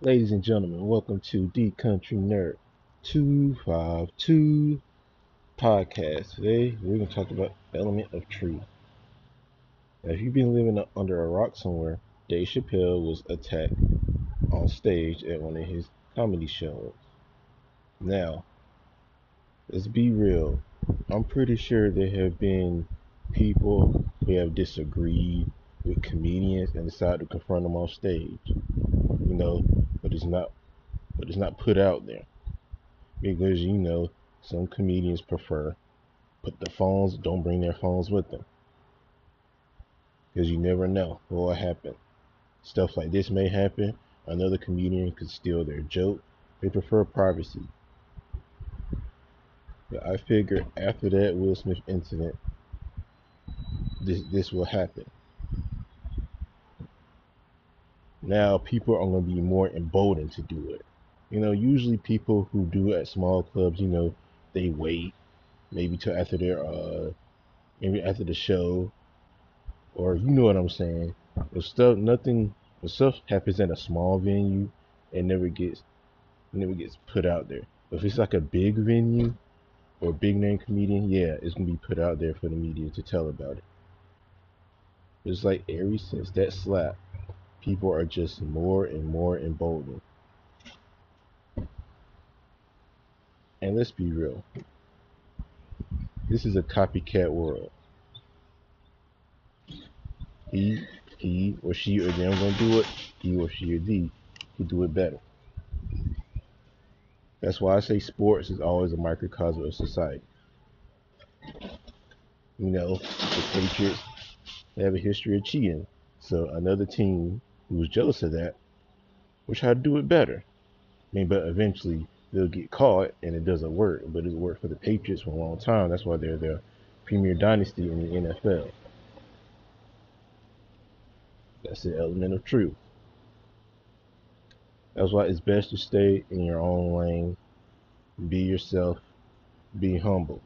Ladies and gentlemen, welcome to D Country Nerd 252 podcast. Today, we're going to talk about element of truth. Now, if you've been living under a rock somewhere, Dave Chappelle was attacked on stage at one of his comedy shows. Now, let's be real. I'm pretty sure there have been people who have disagreed with comedians and decided to confront them on stage. Know, but it's not but it's not put out there. Because you know some comedians prefer put the phones don't bring their phones with them. Because you never know what will happen stuff like this may happen. Another comedian could steal their joke. They prefer privacy. But i figure after that will smith incident this this will happen now people are going to be more emboldened to do it. You know, usually people who do at small clubs, you know, they wait maybe till after their uh maybe after the show or you know what I'm saying. If stuff nothing if stuff happens at a small venue, it never gets it never gets put out there. But if it's like a big venue or a big name comedian, yeah, it's gonna be put out there for the media to tell about it. It's like ever since that slap people are just more and more emboldened. And let's be real. This is a copycat world. He, he or she or them gonna do it. He or she or thee can do it better. That's why I say sports is always a microcosm of society. You know, the Patriots have a history of cheating. So another team who was jealous of that will try to do it better. I mean, but eventually they'll get caught and it doesn't work. But it worked for the Patriots for a long time. That's why they're the premier dynasty in the NFL. That's the element of truth. That's why it's best to stay in your own lane, be yourself, be humble.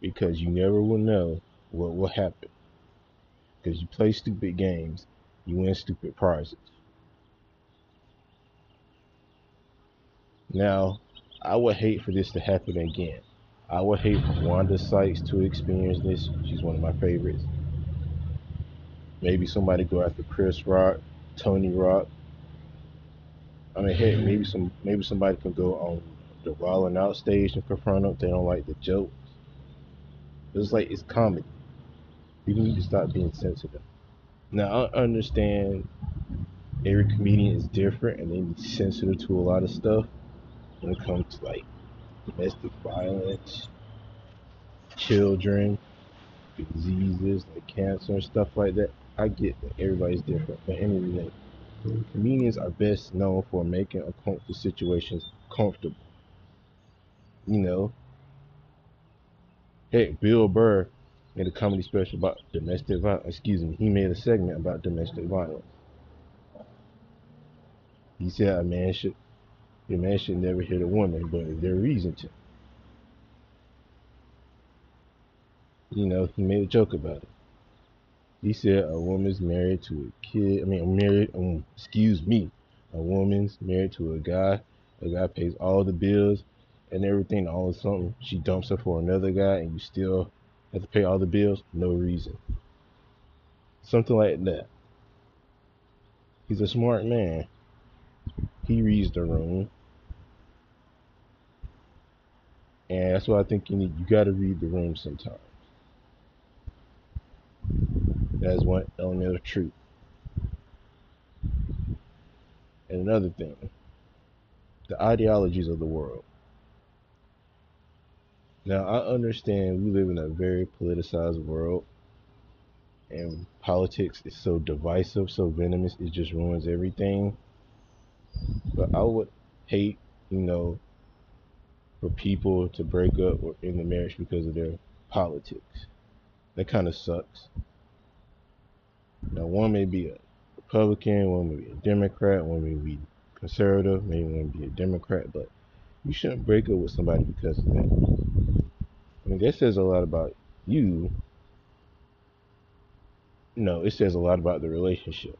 Because you never will know what will happen. Because you play stupid games you win stupid prizes. Now, I would hate for this to happen again. I would hate for Wanda Sykes to experience this. She's one of my favorites. Maybe somebody go after Chris Rock, Tony Rock. I mean, hey, maybe some maybe somebody can go on the Wildin' Out stage and confront them they don't like the jokes. It's like it's comedy. You need to stop being sensitive. Now I understand every comedian is different and they be sensitive to a lot of stuff when it comes to like domestic violence, children, diseases like cancer and stuff like that. I get that everybody's different, but day, comedians are best known for making uncomfortable situations comfortable. You know, hey, Bill Burr made a comedy special about domestic violence. Excuse me, he made a segment about domestic violence. He said a man should, a man should never hit a woman, but is there a reason to? You know, he made a joke about it. He said a woman's married to a kid. I mean, married. Um, excuse me, a woman's married to a guy. A guy pays all the bills and everything. All of a sudden, she dumps her for another guy, and you still have to pay all the bills, no reason. Something like that. He's a smart man. He reads the room. And that's why I think you need you gotta read the room sometimes. That is one element of truth. And another thing, the ideologies of the world. Now, I understand we live in a very politicized world, and politics is so divisive, so venomous, it just ruins everything. But I would hate, you know, for people to break up or in the marriage because of their politics. That kind of sucks. Now, one may be a Republican, one may be a Democrat, one may be conservative, maybe one may be a Democrat, but you shouldn't break up with somebody because of that. I mean, that says a lot about you. No, it says a lot about the relationship.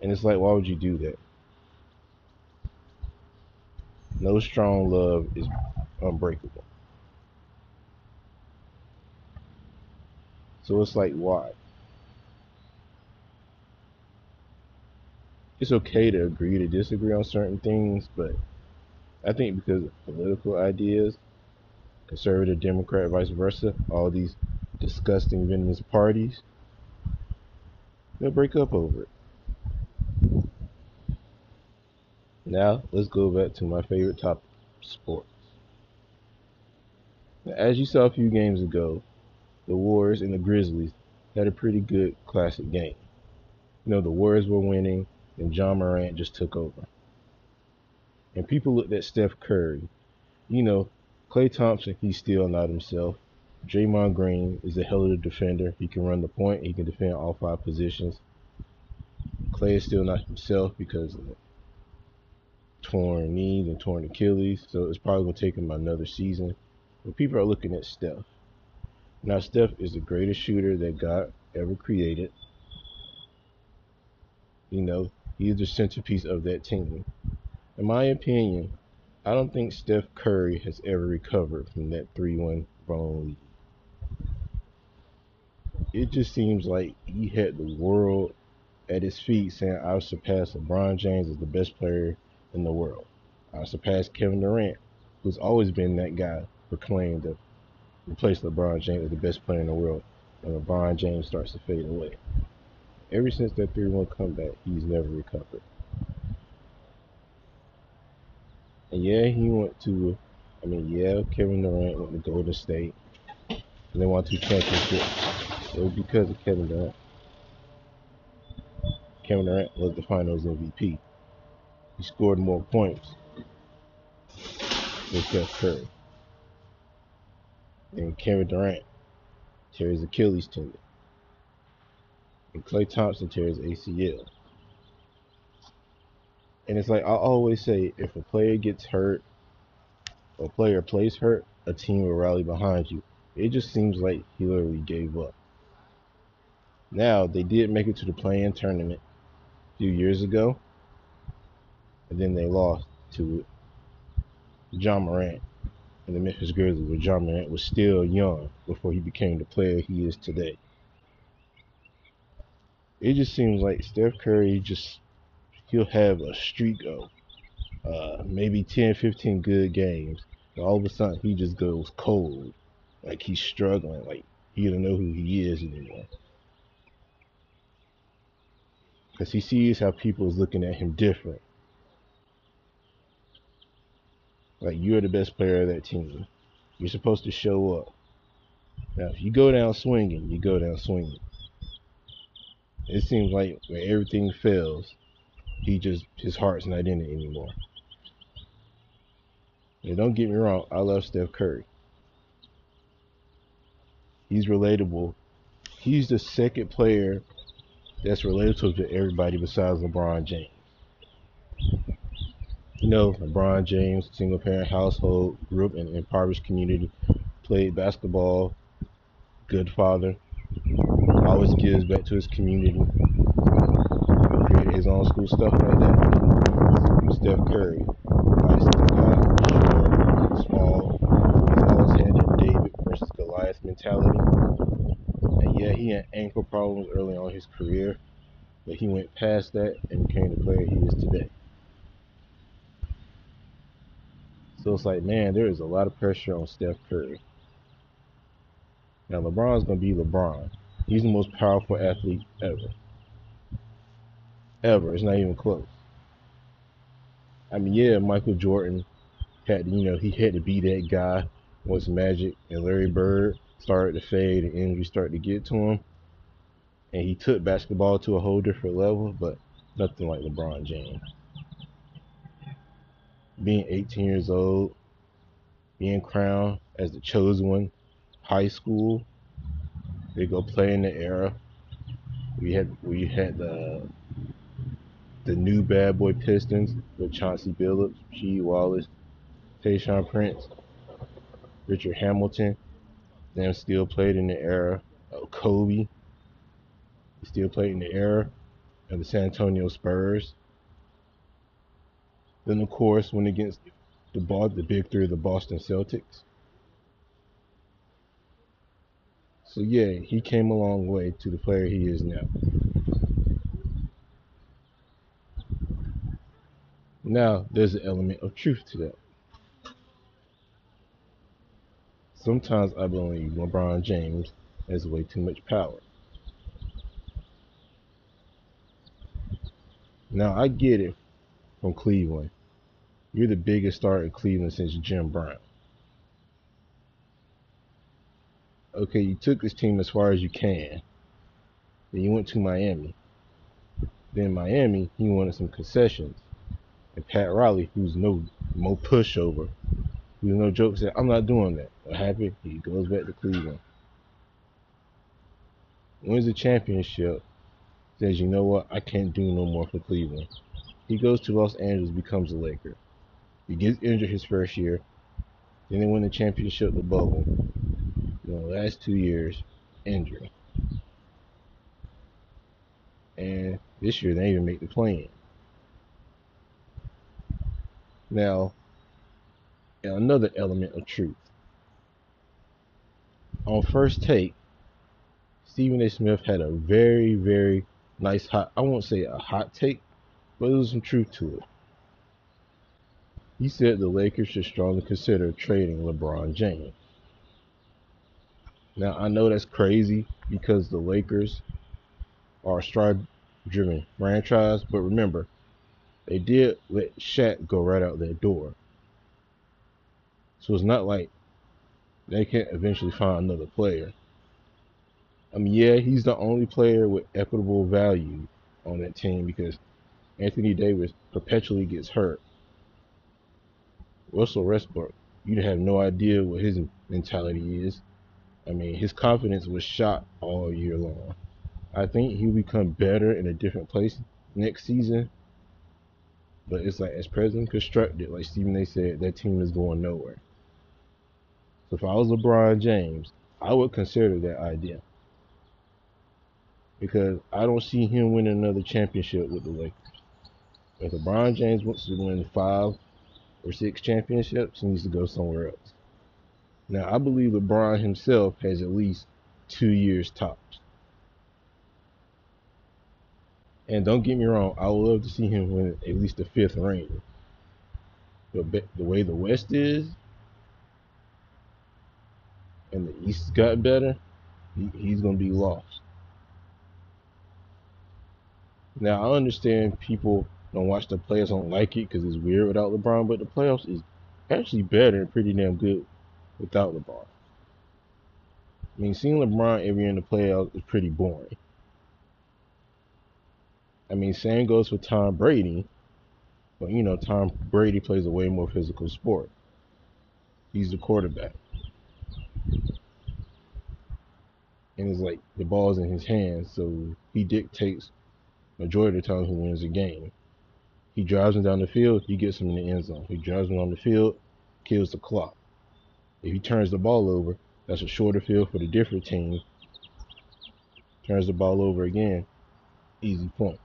And it's like, why would you do that? No strong love is unbreakable. So it's like, why? It's okay to agree to disagree on certain things, but I think because of political ideas, conservative, Democrat, vice versa, all these disgusting, venomous parties, they'll break up over it. Now, let's go back to my favorite topic sports. As you saw a few games ago, the Warriors and the Grizzlies had a pretty good classic game. You know, the Warriors were winning, and Ja Morant just took over. And people looked at Steph Curry. You know, Klay Thompson, he's still not himself. Draymond Green is a hell of a defender. He can run the point, he can defend all five positions. Klay is still not himself because of torn knees and torn Achilles, so it's probably going to take him another season. But people are looking at Steph. Now, Steph is the greatest shooter that God ever created. You know, he's the centerpiece of that team. In my opinion, I don't think Steph Curry has ever recovered from that 3 1 bone lead. It just seems like he had the world at his feet saying, I'll surpass LeBron James as the best player in the world. I surpassed Kevin Durant, who's always been that guy proclaimed to replace LeBron James as the best player in the world when LeBron James starts to fade away. Ever since that 3 1 comeback, he's never recovered. And yeah, he went to, I mean, yeah, Kevin Durant went to Golden State. And they won two championships. It was because of Kevin Durant. Kevin Durant was the finals MVP. He scored more points than Steph Curry. And Kevin Durant tears Achilles tendon. And Klay Thompson tears ACL. And it's like I always say, if a player gets hurt, or a player plays hurt, a team will rally behind you. It just seems like he literally gave up. Now they did make it to the play-in tournament a few years ago, and then they lost to Ja Morant and the Memphis Grizzlies, where Ja Morant was still young before he became the player he is today. It just seems like Steph Curry just he'll have a streak of uh, maybe 10, 15 good games, and all of a sudden he just goes cold, like he's struggling, like he don't know who he is anymore. Because he sees how people is looking at him different. Like you're the best player of that team. You're supposed to show up. Now, if you go down swinging, you go down swinging. It seems like when everything fails, he just his heart's not in it anymore. And don't get me wrong, I love Steph Curry. He's relatable. He's the second player that's relatable to everybody besides LeBron James. You know, LeBron James, single parent household, grew up in an impoverished community, played basketball, good father, always gives back to his community, created his own school, stuff like that. Steph Curry, nice guy, short, small. He's always had that David versus Goliath mentality. And yeah, he had ankle problems early on his career, but he went past that and became the player he is today. So it's like, man, there is a lot of pressure on Steph Curry. Now, LeBron's going to be LeBron. He's the most powerful athlete ever. Ever. It's not even close. I mean, yeah, Michael Jordan had, you know, he had to be that guy once Magic and Larry Bird started to fade and injuries started to get to him. And he took basketball to a whole different level, but nothing like LeBron James. Being 18 years old, being crowned as the chosen one, high school, they go play in the era. We had we had the the new bad boy Pistons with Chauncey Billups, G. Wallace, Tayshaun Prince, Richard Hamilton. Them still played in the era of Kobe. Still played in the era of the San Antonio Spurs. Then of course went against the ball the big three of the Boston Celtics. So yeah, he came a long way to the player he is now. Now there's an element of truth to that. Sometimes I believe LeBron James has way too much power. Now I get it from Cleveland. You're the biggest star in Cleveland since Jim Brown. Okay, you took this team as far as you can. Then you went to Miami. Then Miami, he wanted some concessions. And Pat Riley, who's no more pushover, who's no joke, said, I'm not doing that. What happened? He goes back to Cleveland. Wins the championship, says, you know what, I can't do no more for Cleveland. He goes to Los Angeles, becomes a Laker. He gets injured his first year. Then they win the championship with bubble. Know, last two years, injury. And this year they even make the play Now, another element of truth. On first take, Stephen A. Smith had a very, very nice hot, I won't say a hot take, but there was some truth to it. He said the Lakers should strongly consider trading LeBron James. Now, I know that's crazy because the Lakers are a star driven franchise, but remember, they did let Shaq go right out their door. So it's not like they can't eventually find another player. I mean, yeah, he's the only player with equitable value on that team because Anthony Davis perpetually gets hurt. Russell Westbrook, you'd have no idea what his mentality is. I mean, his confidence was shot all year long. I think he'll become better in a different place next season. But it's like as present constructed, like Stephen A said, that team is going nowhere. So if I was LeBron James, I would consider that idea. Because I don't see him winning another championship with the Lakers. If LeBron James wants to win five or six championships, he needs to go somewhere else. Now, I believe LeBron himself has at least two years tops. And don't get me wrong, I would love to see him win at least the fifth ring. But the way the West is, and the East got better, he, he's going to be lost. Now, I understand people don't watch the playoffs, don't like it because it's weird without LeBron, but the playoffs is actually better and pretty damn good without LeBron. I mean, seeing LeBron every year in the playoffs is pretty boring. I mean, same goes for Tom Brady, but you know, Tom Brady plays a way more physical sport. He's the quarterback. And it's like the ball's in his hands, so he dictates majority of the time who wins the game. He drives him down the field, he gets him in the end zone. He drives him on the field, kills the clock. If he turns the ball over, that's a shorter field for the different team. Turns the ball over again, easy point.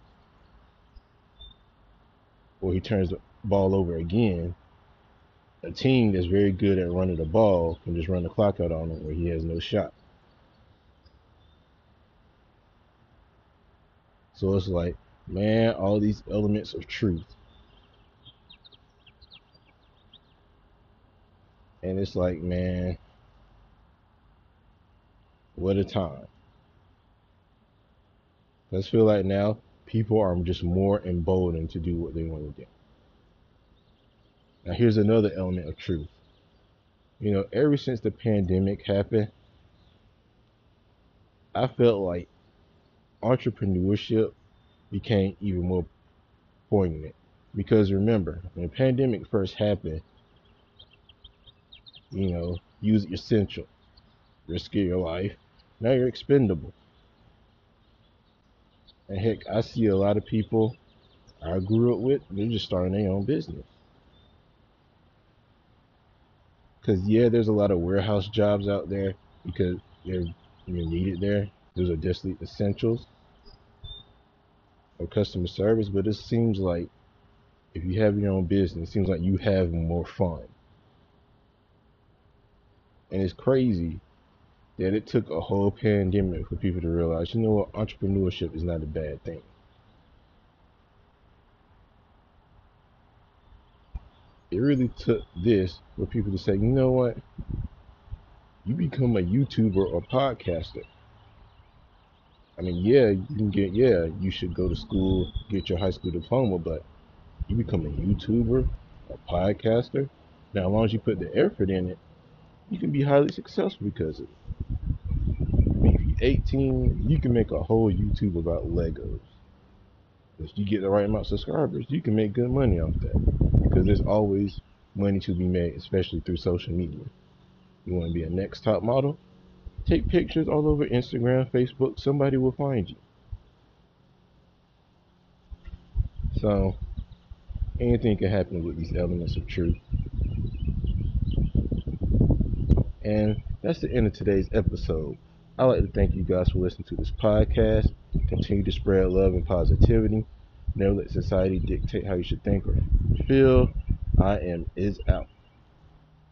Or he turns the ball over again. A team that's very good at running the ball can just run the clock out on him where he has no shot. So it's like Man, all these elements of truth. And it's like, man, what a time. Let's feel like now people are just more emboldened to do what they want to do. Now, here's another element of truth. You know, ever since the pandemic happened, I felt like entrepreneurship became even more poignant because remember, when the pandemic first happened, you know, use essential, risk your life. Now you're expendable. And heck, I see a lot of people I grew up with, they're just starting their own business. Because, yeah, there's a lot of warehouse jobs out there because they're you're needed there. Those are definitely essentials of customer service, but it seems like if you have your own business, it seems like you have more fun. And it's crazy that it took a whole pandemic for people to realize, you know what, entrepreneurship is not a bad thing. It really took this for people to say, you know what, you become a YouTuber or podcaster. I mean, yeah, you can get, yeah, you should go to school, get your high school diploma, but you become a YouTuber, a podcaster. Now, as long as you put the effort in it, you can be highly successful because of it. I mean, if you're 18, you can make a whole YouTube about Legos. If you get the right amount of subscribers, you can make good money off that because there's always money to be made, especially through social media. You want to be a next top model? Take pictures all over Instagram, Facebook. Somebody will find you. So, anything can happen with these elements of truth. And that's the end of today's episode. I'd like to thank you guys for listening to this podcast. Continue to spread love and positivity. Never let society dictate how you should think or feel. I am is out.